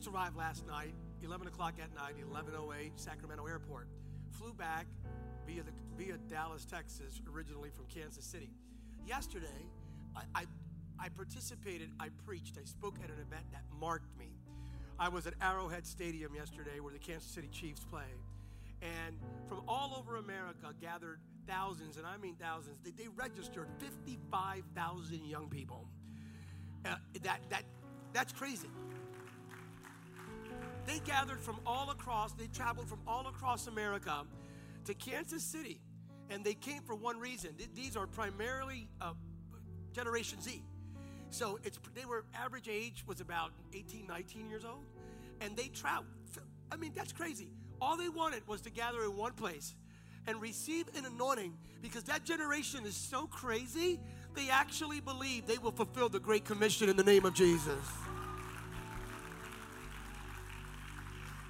just arrived last night, 11 o'clock at night, 11:08, Sacramento Airport. Flew back via the, via Dallas, Texas, originally from Kansas City. Yesterday, I, I I participated, I preached, I spoke at an event that marked me. I was at Arrowhead Stadium yesterday where the Kansas City Chiefs play. And from all over America gathered thousands, and I mean thousands, they, they registered 55,000 young people. Uh, that, that, that's crazy. They gathered from all across, they traveled from all across America to Kansas City, and they came for one reason. These are primarily uh, Generation Z. So it's they were average age was about 18, 19 years old, and they traveled. I mean, that's crazy. All they wanted was to gather in one place and receive an anointing because that generation is so crazy, they actually believe they will fulfill the Great Commission in the name of Jesus.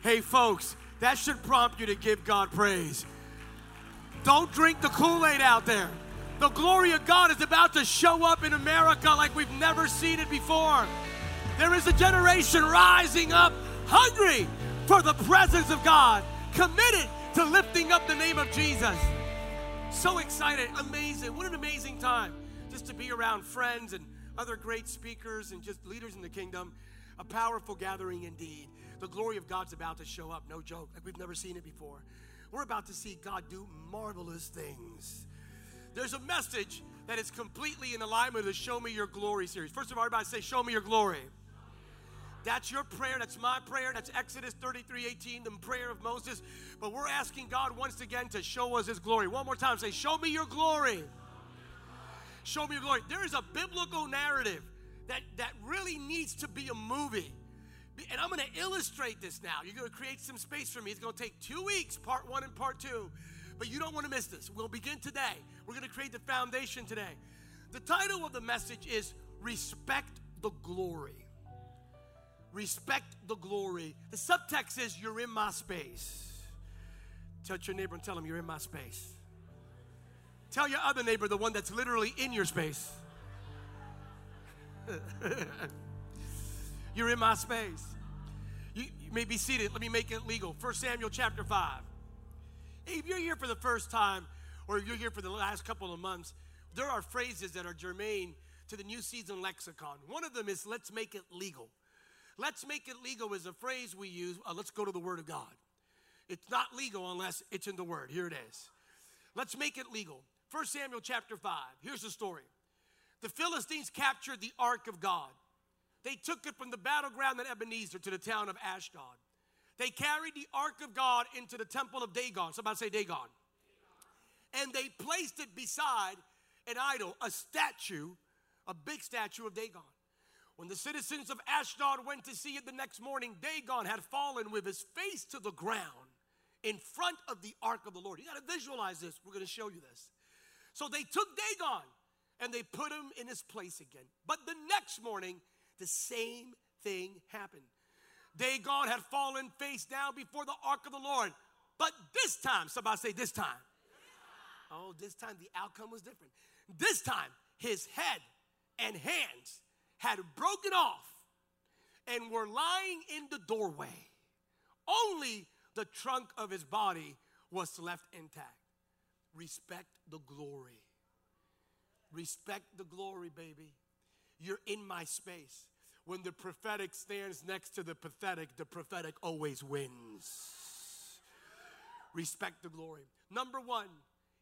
Hey, folks, that should prompt you to give God praise. Don't drink the Kool Aid out there. The glory of God is about to show up in America like we've never seen it before. There is a generation rising up hungry for the presence of God, committed to lifting up the name of Jesus. So excited, amazing. What an amazing time just to be around friends and other great speakers and just leaders in the kingdom. A powerful gathering indeed. The glory of God's about to show up, no joke, like we've never seen it before. We're about to see God do marvelous things. There's a message that is completely in alignment with the Show Me Your Glory series. First of all, everybody say, Show me your glory. That's your prayer. That's my prayer. That's Exodus 33 18, the prayer of Moses. But we're asking God once again to show us his glory. One more time, say, Show me your glory. Show me your glory. There is a biblical narrative that, that really needs to be a movie. And I'm going to illustrate this now. You're going to create some space for me. It's going to take two weeks, part one and part two. But you don't want to miss this. We'll begin today. We're going to create the foundation today. The title of the message is Respect the Glory. Respect the glory. The subtext is You're in my space. Touch your neighbor and tell him you're in my space. Tell your other neighbor, the one that's literally in your space. you're in my space. You, you, may be seated. Let me make it legal. 1 Samuel chapter 5. If you're here for the first time, or if you're here for the last couple of months, there are phrases that are germane to the New Season lexicon. One of them is let's make it legal. Let's make it legal is a phrase we use. Uh, let's go to the Word of God. It's not legal unless it's in the Word. Here it is. Let's make it legal. 1 Samuel chapter 5. Here's the story. The Philistines captured the ark of God. They took it from the battleground at Ebenezer to the town of Ashdod. They carried the ark of God into the temple of Dagon. Somebody say Dagon. And they placed it beside an idol, a statue, a big statue of Dagon. When the citizens of Ashdod went to see it the next morning, Dagon had fallen with his face to the ground in front of the ark of the Lord. You got to visualize this. We're going to show you this. So they took Dagon and they put him in his place again. But the next morning, the same thing happened. Dagon had fallen face down before the ark of the Lord. But this time, somebody say, this time. Oh, this time the outcome was different. This time, his head and hands had broken off and were lying in the doorway. Only the trunk of his body was left intact. Respect the glory. Respect the glory, baby. You're in my space when the prophetic stands next to the pathetic, the prophetic always wins. Respect the glory. Number one,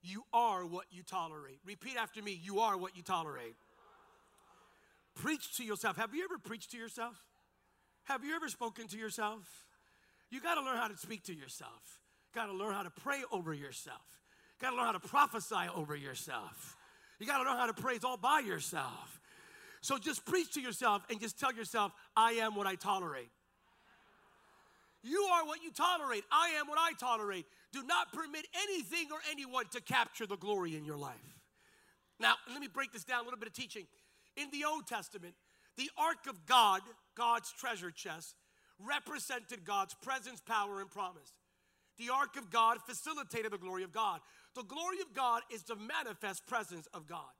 you are what you tolerate. Repeat after me you are what you tolerate. Preach to yourself. Have you ever preached to yourself? Have you ever spoken to yourself? You got to learn how to speak to yourself. Got to learn how to pray over yourself. Got to learn how to prophesy over yourself. You got to learn how to praise all by yourself. So just preach to yourself and just tell yourself, I am what I tolerate. You are what you tolerate. I am what I tolerate. Do not permit anything or anyone to capture the glory in your life. Now, let me break this down a little bit of teaching. In the Old Testament, the ark of God, God's treasure chest, represented God's presence, power, and promise. The ark of God facilitated the glory of God. The glory of God is the manifest presence of God.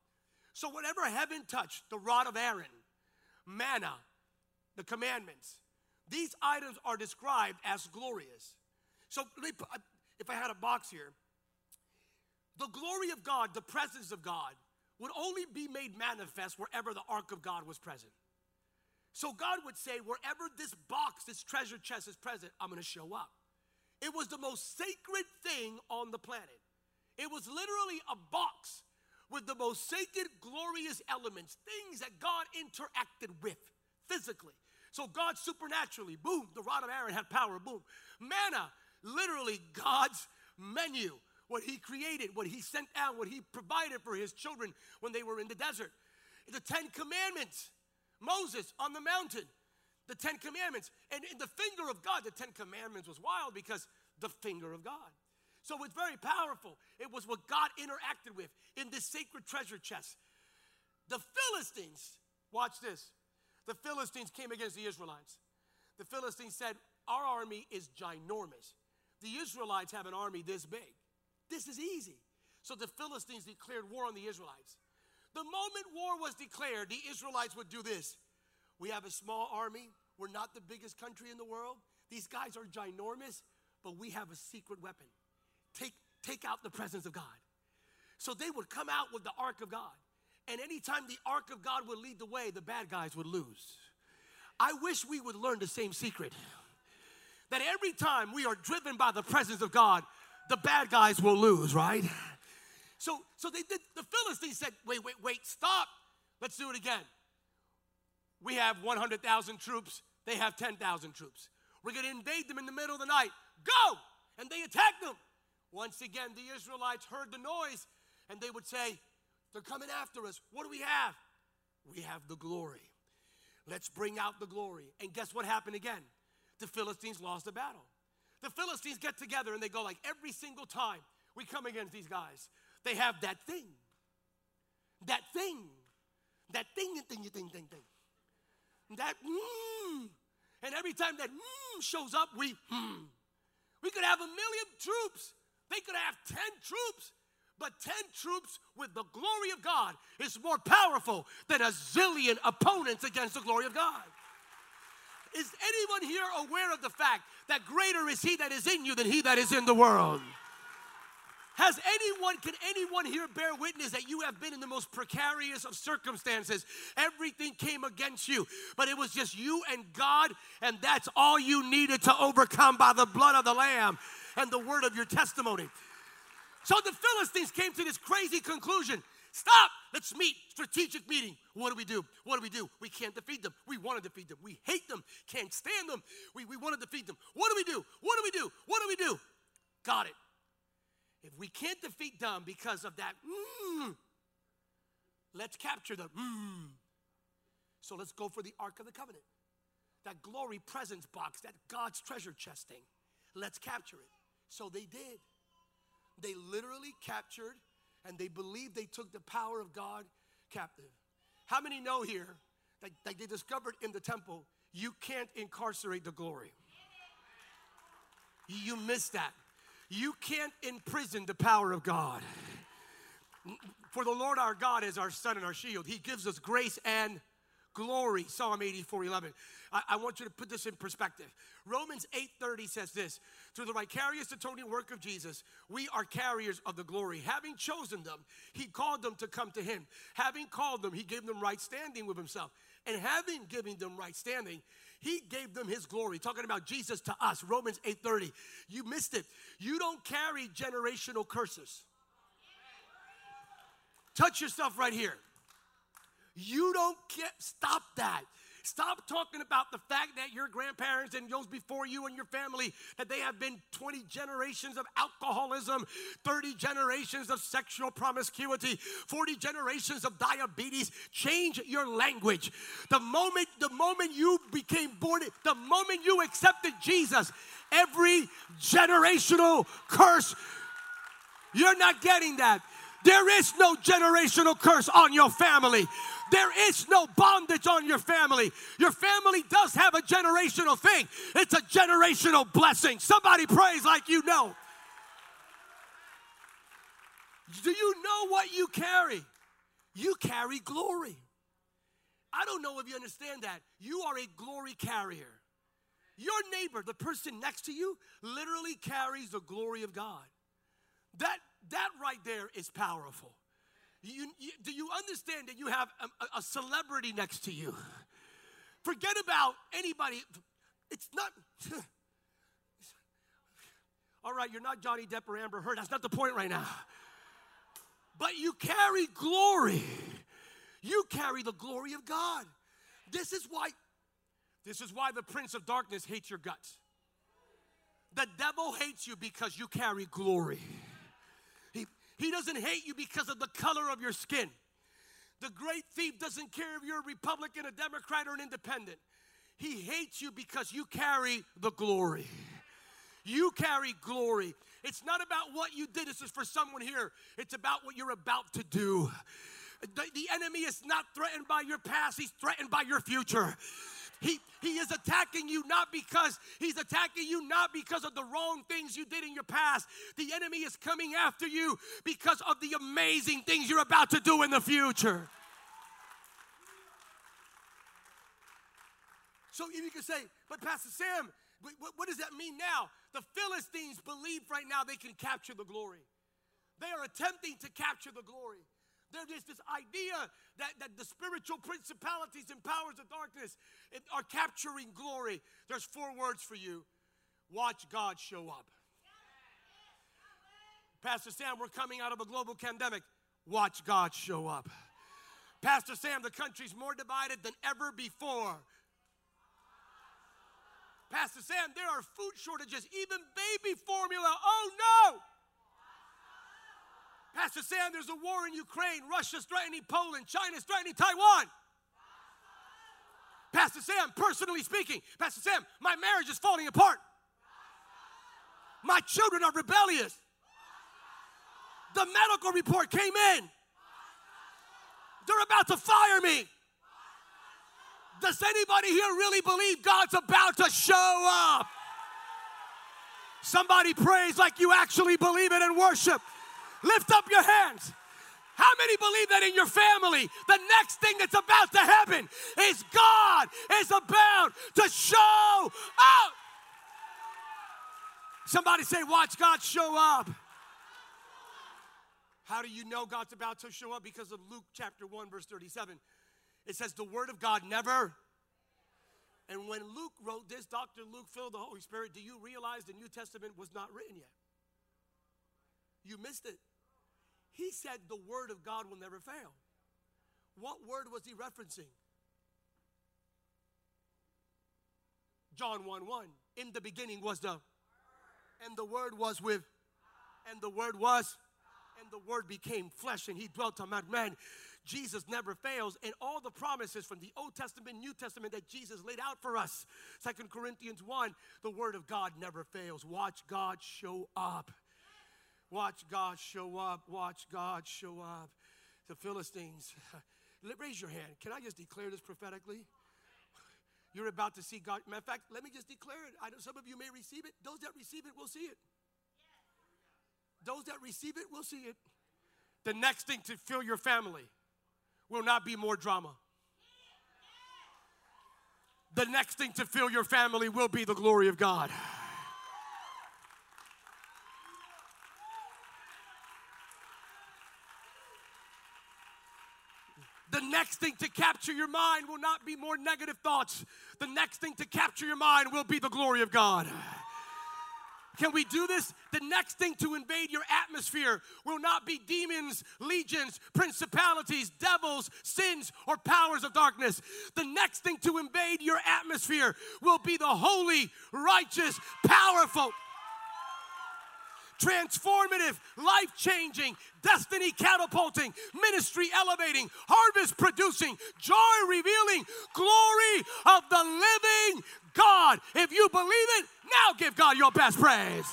So, whatever heaven touched, the rod of Aaron, manna, the commandments, these items are described as glorious. So if I had a box here, the glory of God, the presence of God, would only be made manifest wherever the ark of God was present. So God would say, wherever this box, this treasure chest is present, I'm gonna show up. It was the most sacred thing on the planet. It was literally a box with the most sacred, glorious elements, things that God interacted with physically. So God supernaturally, boom, the rod of Aaron had power, boom. Manna, literally God's menu, what he created, what he sent out, what he provided for his children when they were in the desert. The Ten Commandments, Moses on the mountain, the Ten Commandments. And in the finger of God, the Ten Commandments was wild because the finger of God. So it's very powerful. It was what God interacted with in this sacred treasure chest. The Philistines, watch this. The Philistines came against the Israelites. The Philistines said, Our army is ginormous. The Israelites have an army this big. This is easy. So the Philistines declared war on the Israelites. The moment war was declared, the Israelites would do this. We have a small army. We're not the biggest country in the world. These guys are ginormous, but we have a secret weapon take, take out the presence of God. So they would come out with the ark of God. And anytime the ark of God would lead the way, the bad guys would lose. I wish we would learn the same secret. That every time we are driven by the presence of God, the bad guys will lose, right? So, so they did, the Philistines said, wait, wait, wait, stop. Let's do it again. We have 100,000 troops, they have 10,000 troops. We're gonna invade them in the middle of the night. Go! And they attack them. Once again, the Israelites heard the noise and they would say, They're coming after us. What do we have? We have the glory. Let's bring out the glory. And guess what happened again? The Philistines lost the battle. The Philistines get together and they go like every single time we come against these guys, they have that thing. That thing. That thing, thing, thing, thing, thing. That mm. And every time that mm shows up, we mm. We could have a million troops they could have 10 troops, but 10 troops with the glory of God is more powerful than a zillion opponents against the glory of God. Is anyone here aware of the fact that greater is he that is in you than he that is in the world? Has anyone, can anyone here bear witness that you have been in the most precarious of circumstances? Everything came against you, but it was just you and God, and that's all you needed to overcome by the blood of the Lamb and the word of your testimony. So the Philistines came to this crazy conclusion. Stop. Let's meet. Strategic meeting. What do we do? What do we do? We can't defeat them. We want to defeat them. We hate them. Can't stand them. We, we want to defeat them. What do we do? What do we do? What do we do? Got it. If we can't defeat them because of that, mm, let's capture them. Mm. So let's go for the Ark of the Covenant. That glory presence box, that God's treasure chest thing. Let's capture it. So they did. They literally captured and they believed they took the power of God captive. How many know here that, that they discovered in the temple you can't incarcerate the glory? You missed that. You can't imprison the power of God. For the Lord our God is our sun and our shield. He gives us grace and glory. Psalm 84 11. I, I want you to put this in perspective. Romans 8:30 says this: through the vicarious atoning work of Jesus, we are carriers of the glory. Having chosen them, he called them to come to him. Having called them, he gave them right standing with himself. And having given them right standing, he gave them his glory. Talking about Jesus to us, Romans 8:30. You missed it. You don't carry generational curses. Touch yourself right here. You don't get stop that. Stop talking about the fact that your grandparents and those before you and your family that they have been 20 generations of alcoholism, 30 generations of sexual promiscuity, 40 generations of diabetes. Change your language. The moment the moment you became born, the moment you accepted Jesus, every generational curse you're not getting that. There is no generational curse on your family. There is no bondage on your family. Your family does have a generational thing, it's a generational blessing. Somebody praise like you know. Do you know what you carry? You carry glory. I don't know if you understand that. You are a glory carrier. your neighbor, the person next to you, literally carries the glory of God. That, that right there is powerful. You, you, do you understand that you have a, a celebrity next to you? Forget about anybody. It's not. All right, you're not Johnny Depp or Amber Heard. That's not the point right now. But you carry glory. You carry the glory of God. This is why this is why the prince of darkness hates your guts. The devil hates you because you carry glory. He, doesn't hate you because of the color of your skin. The great thief doesn't care if you're a Republican, a Democrat, or an independent. He hates you because you carry the glory. You carry glory. It's not about what you did. This is for someone here. It's about what you're about to do. The, the enemy is not threatened by your past, he's threatened by your future. He, he is attacking you not because he's attacking you not because of the wrong things you did in your past. The enemy is coming after you because of the amazing things you're about to do in the future. So if you can say, but Pastor Sam, what does that mean now? The Philistines believe right now they can capture the glory. They are attempting to capture the glory. There's this idea that, that the spiritual principalities and powers of darkness are capturing glory. There's four words for you watch God show up. Pastor Sam, we're coming out of a global pandemic. Watch God show up. Pastor Sam, the country's more divided than ever before. Pastor Sam, there are food shortages, even baby formula. Oh no! Pastor Sam, there's a war in Ukraine. Russia's threatening Poland. China's threatening Taiwan. Pastor Sam, personally speaking, Pastor Sam, my marriage is falling apart. My children are rebellious. The medical report came in. They're about to fire me. Does anybody here really believe God's about to show up? Somebody praise like you actually believe it and worship. Lift up your hands. How many believe that in your family? The next thing that's about to happen is God is about to show up. Somebody say, Watch God show up. How do you know God's about to show up? Because of Luke chapter 1, verse 37. It says, The word of God never. And when Luke wrote this, Dr. Luke filled the Holy Spirit. Do you realize the New Testament was not written yet? You missed it. He said the word of God will never fail. What word was he referencing? John 1 1. In the beginning was the, and the word was with, and the word was, and the word became flesh and he dwelt among men. Jesus never fails, and all the promises from the Old Testament, New Testament that Jesus laid out for us. Second Corinthians 1, the word of God never fails. Watch God show up. Watch God show up. Watch God show up. The Philistines. Raise your hand. Can I just declare this prophetically? You're about to see God. Matter of fact, let me just declare it. I know some of you may receive it. Those that receive it will see it. Those that receive it will see it. The next thing to fill your family will not be more drama. The next thing to fill your family will be the glory of God. The next thing to capture your mind will not be more negative thoughts. The next thing to capture your mind will be the glory of God. Can we do this? The next thing to invade your atmosphere will not be demons, legions, principalities, devils, sins, or powers of darkness. The next thing to invade your atmosphere will be the holy, righteous, powerful, transformative, life changing, destiny catapulting, ministry elevating, harvest producing, joy revealing, glory of the living God. If you believe it, now give God your best praise.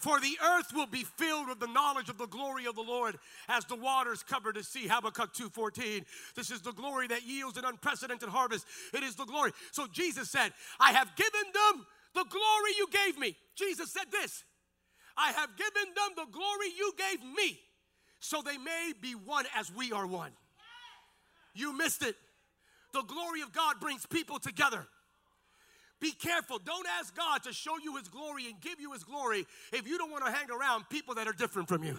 For the earth will be filled with the knowledge of the glory of the Lord as the waters cover the sea. Habakkuk 2.14. This is the glory that yields an unprecedented harvest. It is the glory. So Jesus said, I have given them the glory you gave me. Jesus said this I have given them the glory you gave me, so they may be one as we are one. You missed it. The glory of God brings people together. Be careful. Don't ask God to show you His glory and give you His glory if you don't want to hang around people that are different from you.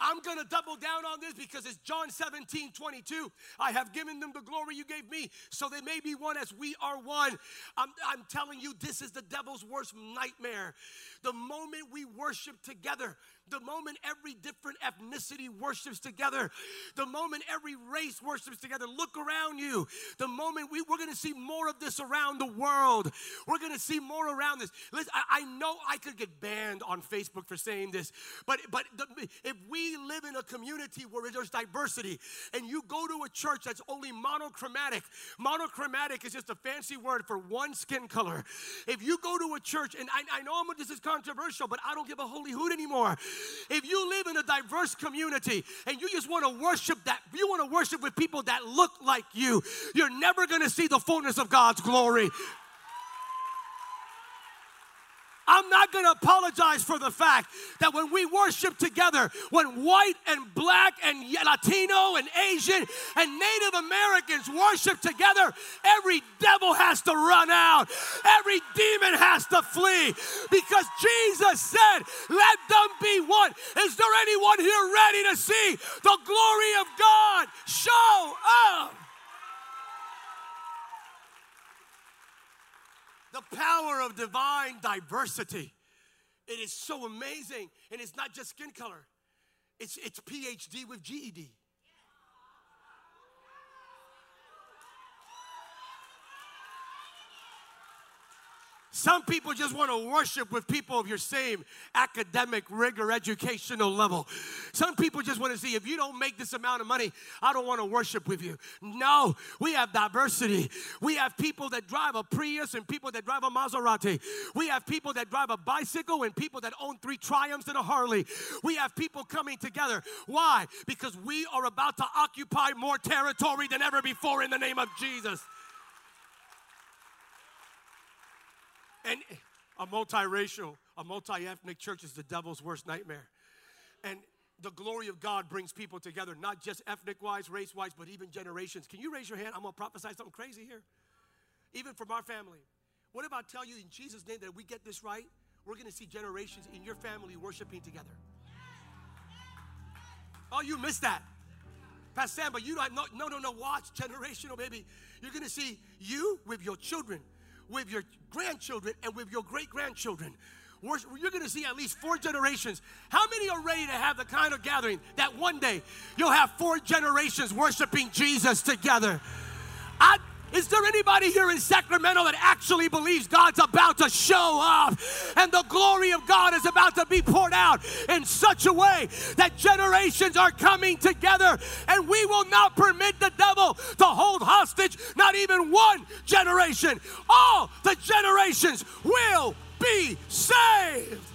I'm going to double down on this because it's John 17, 22. I have given them the glory you gave me so they may be one as we are one. I'm, I'm telling you, this is the devil's worst nightmare. The moment we worship together, the moment every different ethnicity worships together, the moment every race worships together, look around you. The moment we, we're going to see more of this around the world. We're going to see more around this. Listen, I, I, know I could get banned on Facebook for saying this, but, but the, if we live in a community where there's diversity and you go to a church that's only monochromatic, monochromatic is just a fancy word for one skin color. If you go to a church, and I, I know this is controversial, but I don't give a holy hoot anymore. If you live in a diverse community and you just want to worship that, you want to worship with people that look like you, you're never going to see the fullness of God's glory. I'm not going to apologize for the fact that when we worship together, when white and black and Latino and Asian and Native Americans worship together, every devil has to run out, every demon has to flee because Jesus said, Let them be one. Is there anyone here ready to see the glory of God show up? The power of divine diversity. It is so amazing. And it's not just skin color, it's, it's PhD with GED. Some people just want to worship with people of your same academic rigor, educational level. Some people just want to see if you don't make this amount of money, I don't want to worship with you. No, we have diversity. We have people that drive a Prius and people that drive a Maserati. We have people that drive a bicycle and people that own three Triumphs and a Harley. We have people coming together. Why? Because we are about to occupy more territory than ever before in the name of Jesus. And a multiracial, a multi ethnic church is the devil's worst nightmare. And the glory of God brings people together, not just ethnic wise, race wise, but even generations. Can you raise your hand? I'm going to prophesy something crazy here. Even from our family. What if I tell you in Jesus' name that we get this right? We're going to see generations in your family worshiping together. Oh, you missed that. Pastor Sam, but you don't, no, no, no, no, watch generational, baby. You're going to see you with your children with your grandchildren and with your great grandchildren. You're going to see at least four generations. How many are ready to have the kind of gathering that one day you'll have four generations worshiping Jesus together? I, is there anybody here in Sacramento that actually believes God's about to show up and the glory of God is about to be poured out in such a way that generations are coming together and we will not permit the devil to hold hostage not even one generation. All the generations will be saved.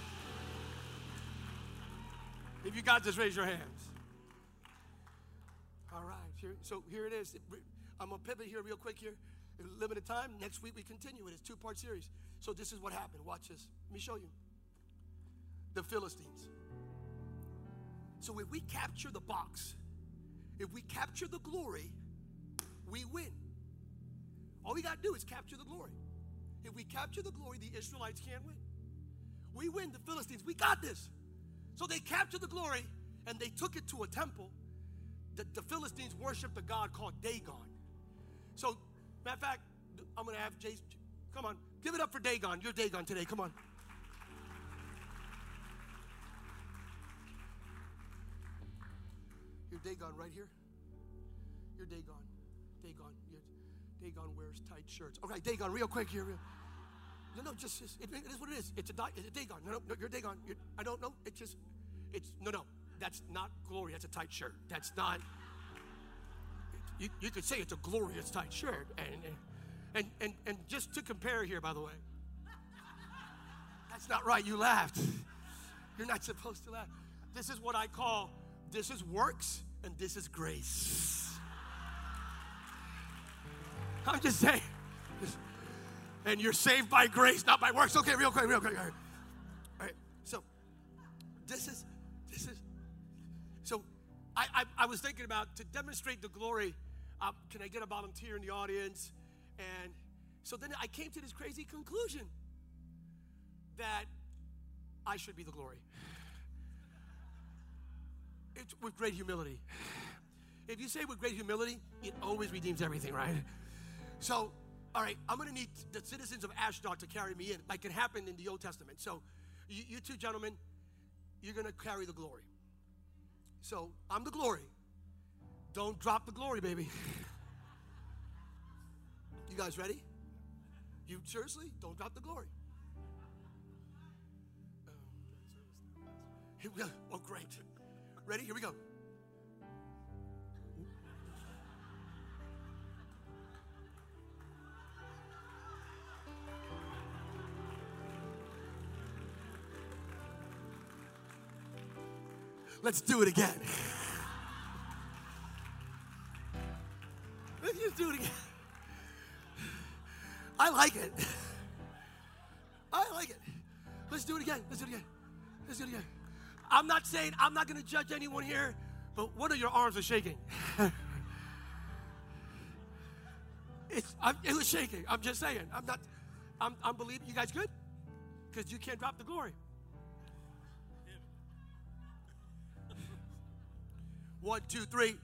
If you got this, raise your hands. All right, here, so here it is. I'm gonna pivot here real quick here. Limited time. Next week we continue it. It's two part series. So this is what happened. Watch this. Let me show you. The Philistines. So if we capture the box, if we capture the glory, we win. All we got to do is capture the glory. If we capture the glory, the Israelites can't win. We win the Philistines. We got this. So they captured the glory and they took it to a temple. The, the Philistines worshiped a god called Dagon. So, matter of fact, I'm going to have Jason. Come on, give it up for Dagon. You're Dagon today. Come on. You're Dagon right here. You're Dagon. Dagon. You're, Dagon wears tight shirts. Okay, Dagon, real quick here. Real. No, no, just, just it, it is what it is. It's a, it's a Dagon. No, no, no you're Dagon. You're, I don't know. It's just, it's, no, no. That's not glory. That's a tight shirt. That's not you, you could say it's a glorious tight shirt. And, and, and, and just to compare here, by the way, that's not right. You laughed. You're not supposed to laugh. This is what I call this is works and this is grace. I'm just saying. And you're saved by grace, not by works. Okay, real quick, real quick. All right. All right. So this is this is So I, I, I was thinking about to demonstrate the glory, um, can I get a volunteer in the audience? And so then I came to this crazy conclusion that I should be the glory. It's with great humility. If you say with great humility, it always redeems everything, right? So, all right, I'm to need the citizens of Ashdod to carry me in, like it happened in the Old Testament. So, you, you two gentlemen, you're to carry the glory. So, I'm the glory. Don't drop the glory, baby. You guys ready? You seriously? Don't drop the glory. Here we go. Oh, great. Ready? Here we go. Let's do it again. Do it again. I like it. I like it. Let's do it again. Let's do it again. Let's do it again. I'm not saying I'm not going to judge anyone here, but one of your arms is shaking. it's, I'm, it was shaking. I'm just saying. I'm not. I'm, I'm believing. You guys good? Because you can't drop the glory. One, two, three.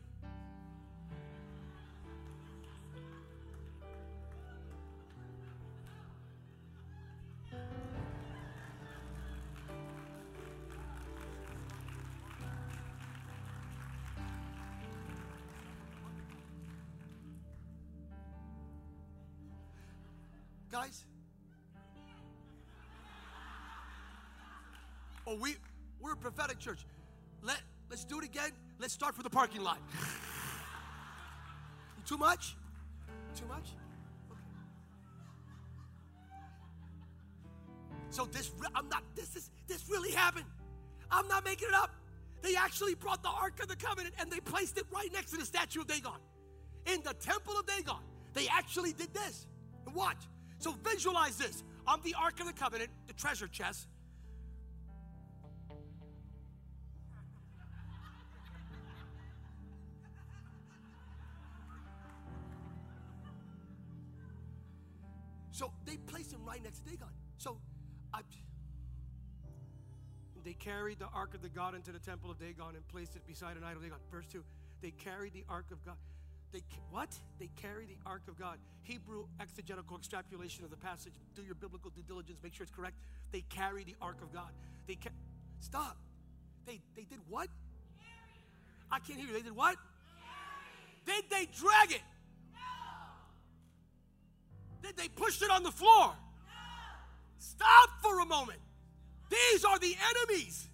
Guys? Oh, we we're a prophetic church. Let let's do it again. Let's start from the parking lot. Too much? Too much? Okay. So this I'm not this is this really happened. I'm not making it up. They actually brought the Ark of the Covenant and they placed it right next to the statue of Dagon. In the temple of Dagon. They actually did this. Watch. So visualize this. On the Ark of the Covenant, the treasure chest. So they placed him right next to Dagon. So I, they carried the Ark of the God into the temple of Dagon and placed it beside an idol of Dagon. Verse 2. They carried the Ark of God. They what? They carry the ark of God. Hebrew exegetical extrapolation of the passage. Do your biblical due diligence. Make sure it's correct. They carry the ark of God. They ca- stop. They they did what? I can't hear you. They did what? Did they drag it? Did they push it on the floor? Stop for a moment. These are the enemies.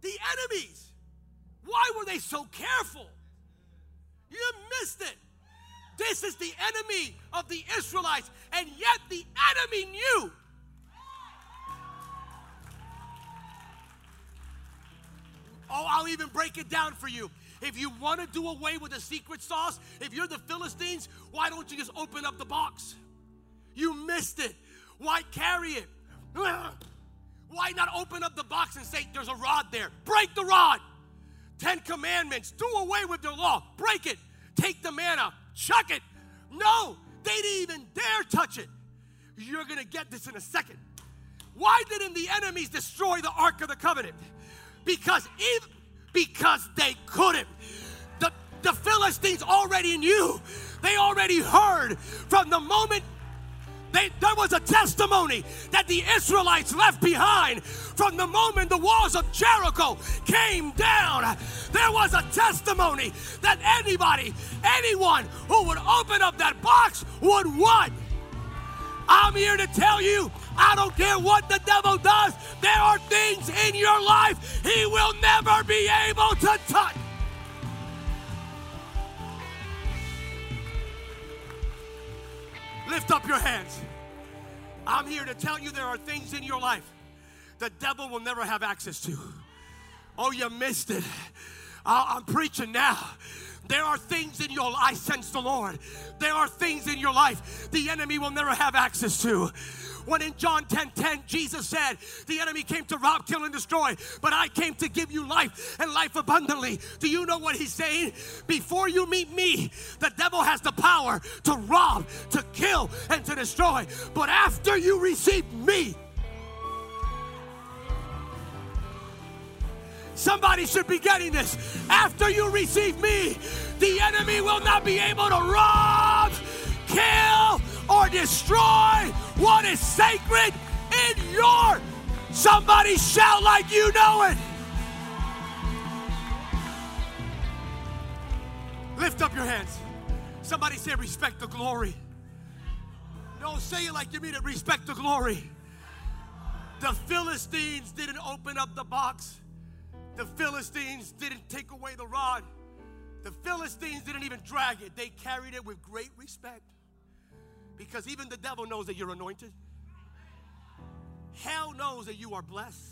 The enemies. Why were they so careful? You missed it. This is the enemy of the Israelites, and yet the enemy knew. Oh, I'll even break it down for you. If you want to do away with the secret sauce, if you're the Philistines, why don't you just open up the box? You missed it. Why carry it? Why not open up the box and say, There's a rod there? Break the rod. Ten Commandments, do away with the law, break it, take the manna, chuck it. No, they didn't even dare touch it. You're gonna get this in a second. Why didn't the enemies destroy the Ark of the Covenant? Because if, because they couldn't. The, the Philistines already knew. They already heard from the moment they, there was a testimony that the Israelites left behind from the moment the walls of Jericho came down. There was a testimony that anybody, anyone who would open up that box would what? I'm here to tell you, I don't care what the devil does, there are things in your life he will never be able to touch. Lift up your hands. I'm here to tell you there are things in your life the devil will never have access to. Oh, you missed it. I'm preaching now. There are things in your life, I sense the Lord. There are things in your life the enemy will never have access to. When in John 10 10, Jesus said, The enemy came to rob, kill, and destroy, but I came to give you life and life abundantly. Do you know what he's saying? Before you meet me, the devil has the power to rob, to kill, and to destroy. But after you receive me, Somebody should be getting this. After you receive me, the enemy will not be able to rob, kill, or destroy what is sacred in your. Somebody shout like you know it. Lift up your hands. Somebody say, respect the glory. Don't say it like you mean it. Respect the glory. The Philistines didn't open up the box. The Philistines didn't take away the rod. The Philistines didn't even drag it. They carried it with great respect. Because even the devil knows that you're anointed. Hell knows that you are blessed.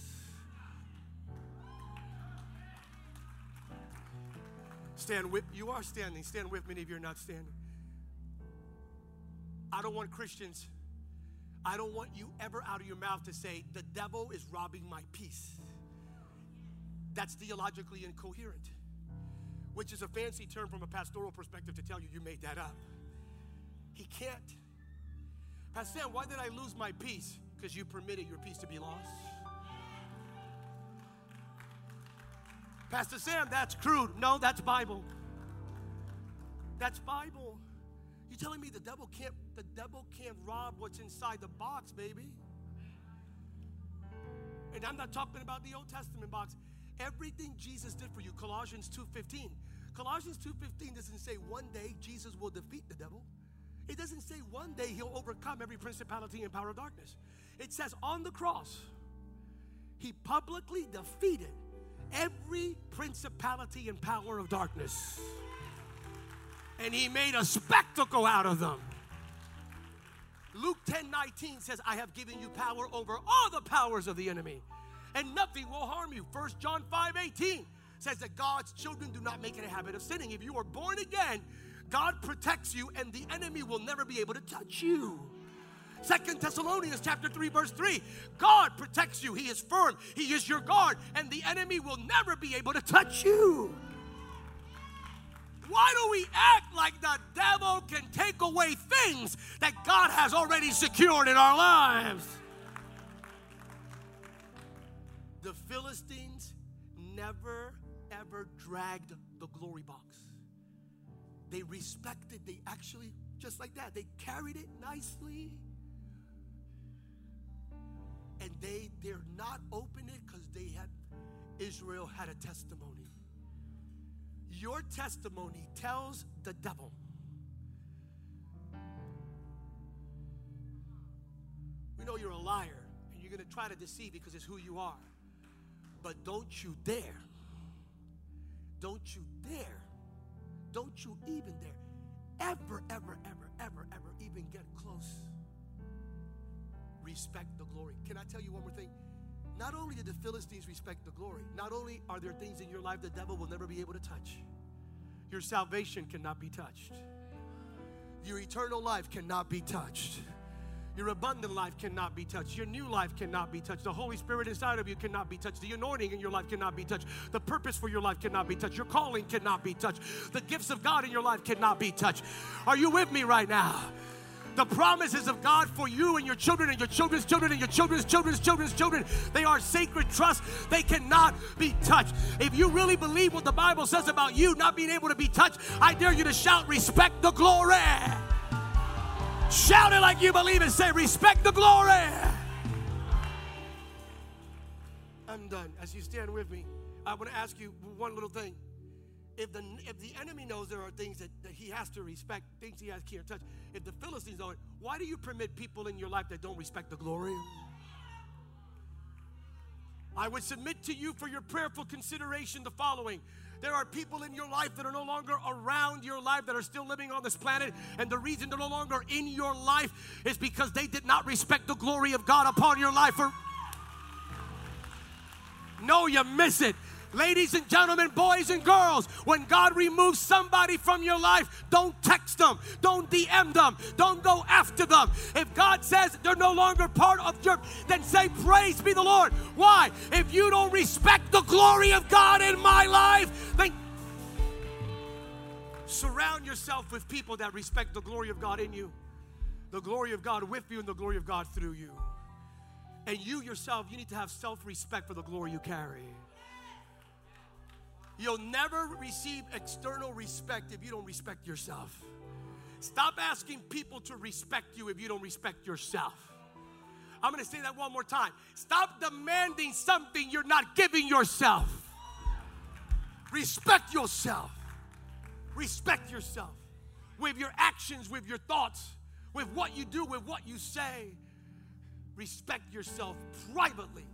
Stand with you are standing. Stand with me if you're not standing. I don't want Christians, I don't want you ever out of your mouth to say, the devil is robbing my peace. That's theologically incoherent, which is a fancy term from a pastoral perspective to tell you you made that up. He can't. Pastor Sam, why did I lose my peace? Because you permitted your peace to be lost. Pastor Sam, that's crude. No, that's Bible. That's Bible. You telling me the devil can't the devil can't rob what's inside the box, baby? And I'm not talking about the Old Testament box. Everything Jesus did for you, Colossians 2:15. Colossians 2:15 doesn't say one day Jesus will defeat the devil. It doesn't say one day he'll overcome every principality and power of darkness. It says on the cross, he publicly defeated every principality and power of darkness. And he made a spectacle out of them. Luke 10 19 says, I have given you power over all the powers of the enemy and nothing will harm you. First John 5 18 says that God's children do not make it a habit of sinning. If you are born again, God protects you and the enemy will never be able to touch you. Second Thessalonians chapter 3 verse 3 God protects you. He is firm. He is your guard and the enemy will never be able to touch you. Why do we act like the devil can take away things that God has already secured in our lives? The Philistines never ever dragged the glory box. They respected, they actually, just like that, they carried it nicely. And they dare not open it because they had, Israel had a testimony. Your testimony tells the devil. We know you're a liar and you're going to try to deceive because it's who you are. But don't you dare, don't you dare, don't you even dare ever, ever, ever, ever, ever even get close. Respect the glory. Can I tell you one more thing? Not only did the Philistines respect the glory, not only are there things in your life the devil will never be able to touch, your salvation cannot be touched, your eternal life cannot be touched. Your abundant life cannot be touched. Your new life cannot be touched. The Holy Spirit inside of you cannot be touched. The anointing in your life cannot be touched. The purpose for your life cannot be touched. Your calling cannot be touched. The gifts of God in your life cannot be touched. Are you with me right now? The promises of God for you and your children and your children's children and your children's children's children's children, they are sacred trust. They cannot be touched. If you really believe what the Bible says about you not being able to be touched, I dare you to shout, respect the glory. Shout it like you believe it. Say, respect the glory. I'm done. As you stand with me, I want to ask you one little thing. If the, if the enemy knows there are things that, that he has to respect, things he has can't touch, if the Philistines know it, why do you permit people in your life that don't respect the glory? I would submit to you for your prayerful consideration the following there are people in your life that are no longer around your life that are still living on this planet. And the reason they're no longer in your life is because they did not respect the glory of God upon your life. Or no, you miss it. Ladies and gentlemen, boys and girls, when God removes somebody from your life, don't text them, don't DM them, don't go after them. If God says they're no longer part of your, then say, Praise be the Lord. Why? If you don't respect the glory of God in my life, then surround yourself with people that respect the glory of God in you, the glory of God with you, and the glory of God through you. And you yourself, you need to have self respect for the glory you carry. You'll never receive external respect if you don't respect yourself. Stop asking people to respect you if you don't respect yourself. I'm gonna say that one more time. Stop demanding something you're not giving yourself. Respect yourself. Respect yourself with your actions, with your thoughts, with what you do, with what you say. Respect yourself privately,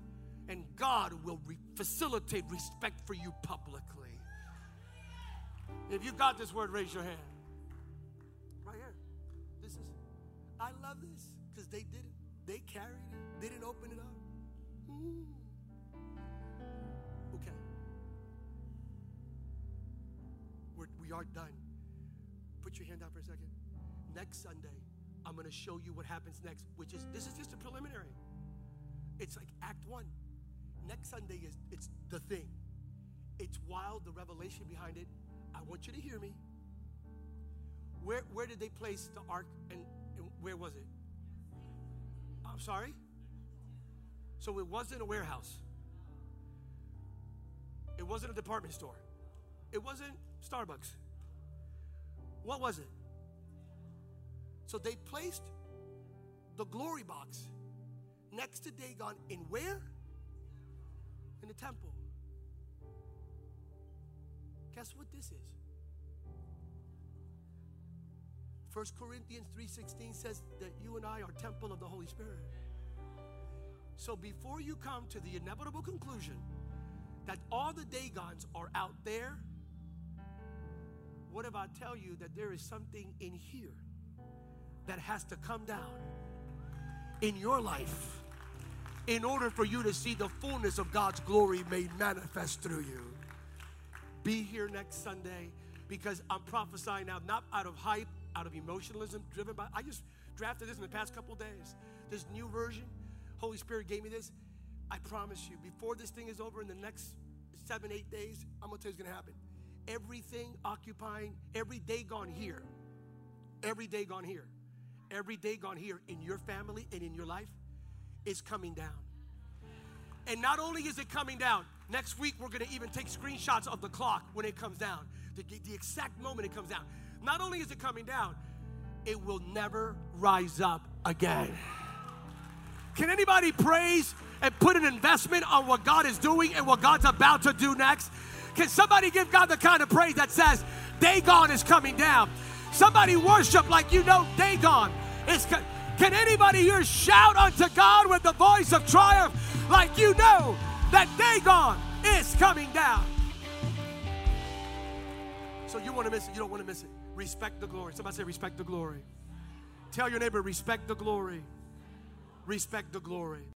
and God will re- facilitate respect for you publicly. If you got this word, raise your hand. Right here. This is, I love this because they did it. They carried it, they didn't open it up. Mm. Okay. We're, we are done. Put your hand out for a second. Next Sunday, I'm going to show you what happens next, which is this is just a preliminary. It's like Act One. Next Sunday is it's the thing. It's wild, the revelation behind it. I want you to hear me. Where where did they place the ark and, and where was it? I'm sorry? So it wasn't a warehouse. It wasn't a department store. It wasn't Starbucks. What was it? So they placed the glory box next to Dagon in where? In the temple. Guess what this is? 1 Corinthians 3:16 says that you and I are temple of the Holy Spirit. So before you come to the inevitable conclusion that all the Dagons are out there, what if I tell you that there is something in here that has to come down in your life in order for you to see the fullness of God's glory made manifest through you? Be here next Sunday because I'm prophesying now, not out of hype, out of emotionalism, driven by. I just drafted this in the past couple days. This new version, Holy Spirit gave me this. I promise you, before this thing is over in the next seven, eight days, I'm gonna tell you what's gonna happen. Everything occupying, every Dagon here, every Dagon here, every Dagon here in your family and in your life is coming down. And not only is it coming down, next week we're gonna even take screenshots of the clock when it comes down, the, the exact moment it comes down. Not only is it coming down, it will never rise up again. Can anybody praise and put an investment on what God is doing and what God's about to do next? Can somebody give God the kind of praise that says, Dagon is coming down? Somebody worship like you know Dagon is. Co- Can anybody here shout unto God with the voice of triumph like you know that Dagon is coming down? So you want to miss it, you don't want to miss it. Respect the glory. Somebody say, respect the glory. Tell your neighbor, respect the glory. Respect the glory.